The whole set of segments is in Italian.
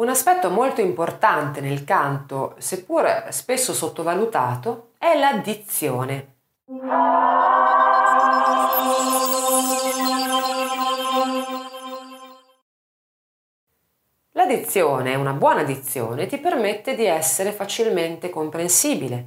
Un aspetto molto importante nel canto, seppur spesso sottovalutato, è la dizione. La dizione, una buona dizione, ti permette di essere facilmente comprensibile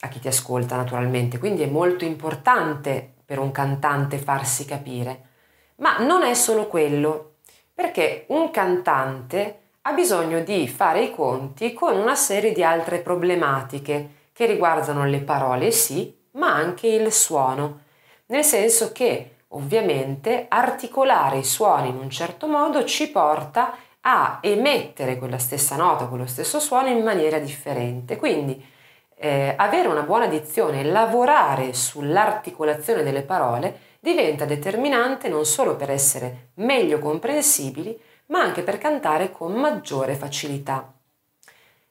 a chi ti ascolta naturalmente, quindi è molto importante per un cantante farsi capire. Ma non è solo quello, perché un cantante ha bisogno di fare i conti con una serie di altre problematiche che riguardano le parole sì, ma anche il suono, nel senso che ovviamente articolare i suoni in un certo modo ci porta a emettere quella stessa nota, quello stesso suono in maniera differente. Quindi eh, avere una buona dizione, lavorare sull'articolazione delle parole diventa determinante non solo per essere meglio comprensibili, ma anche per cantare con maggiore facilità.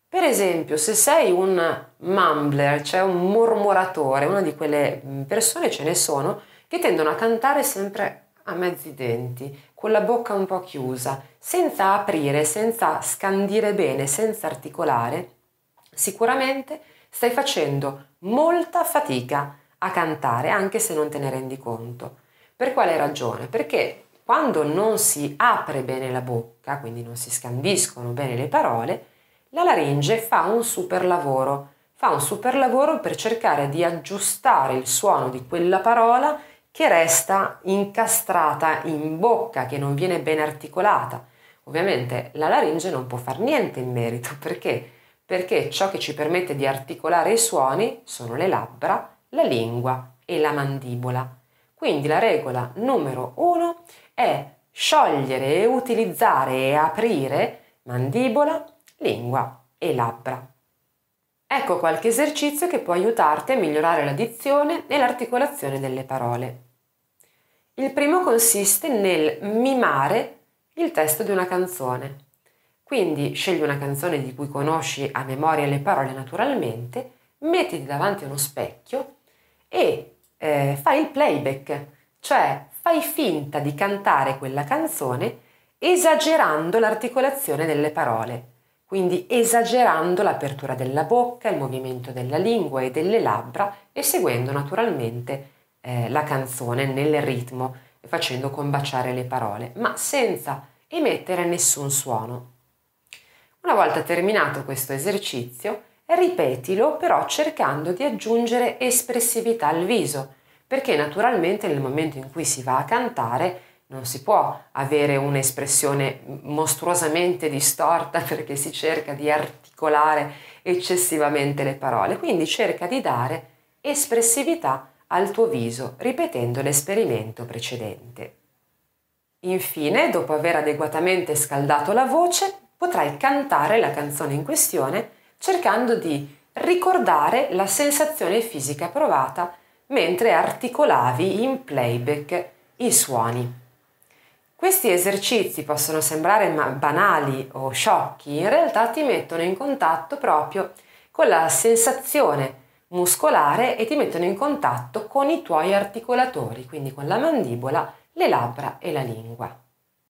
Per esempio, se sei un mumbler, cioè un mormoratore, una di quelle mm, persone ce ne sono che tendono a cantare sempre a mezzi denti, con la bocca un po' chiusa, senza aprire, senza scandire bene, senza articolare, sicuramente stai facendo molta fatica a cantare anche se non te ne rendi conto. Per quale ragione? Perché quando non si apre bene la bocca, quindi non si scandiscono bene le parole, la laringe fa un super lavoro, fa un super lavoro per cercare di aggiustare il suono di quella parola che resta incastrata in bocca, che non viene ben articolata. Ovviamente la laringe non può fare niente in merito perché? Perché ciò che ci permette di articolare i suoni sono le labbra, la lingua e la mandibola. Quindi la regola numero uno è sciogliere utilizzare e aprire mandibola, lingua e labbra. Ecco qualche esercizio che può aiutarti a migliorare la dizione e l'articolazione delle parole. Il primo consiste nel mimare il testo di una canzone. Quindi scegli una canzone di cui conosci a memoria le parole naturalmente, mettiti davanti a uno specchio e eh, fai il playback, cioè fai finta di cantare quella canzone esagerando l'articolazione delle parole, quindi esagerando l'apertura della bocca, il movimento della lingua e delle labbra e seguendo naturalmente eh, la canzone nel ritmo e facendo combaciare le parole, ma senza emettere nessun suono. Una volta terminato questo esercizio, ripetilo però cercando di aggiungere espressività al viso, perché naturalmente nel momento in cui si va a cantare non si può avere un'espressione mostruosamente distorta perché si cerca di articolare eccessivamente le parole, quindi cerca di dare espressività al tuo viso ripetendo l'esperimento precedente. Infine, dopo aver adeguatamente scaldato la voce, potrai cantare la canzone in questione cercando di ricordare la sensazione fisica provata mentre articolavi in playback i suoni. Questi esercizi possono sembrare banali o sciocchi, in realtà ti mettono in contatto proprio con la sensazione muscolare e ti mettono in contatto con i tuoi articolatori, quindi con la mandibola, le labbra e la lingua.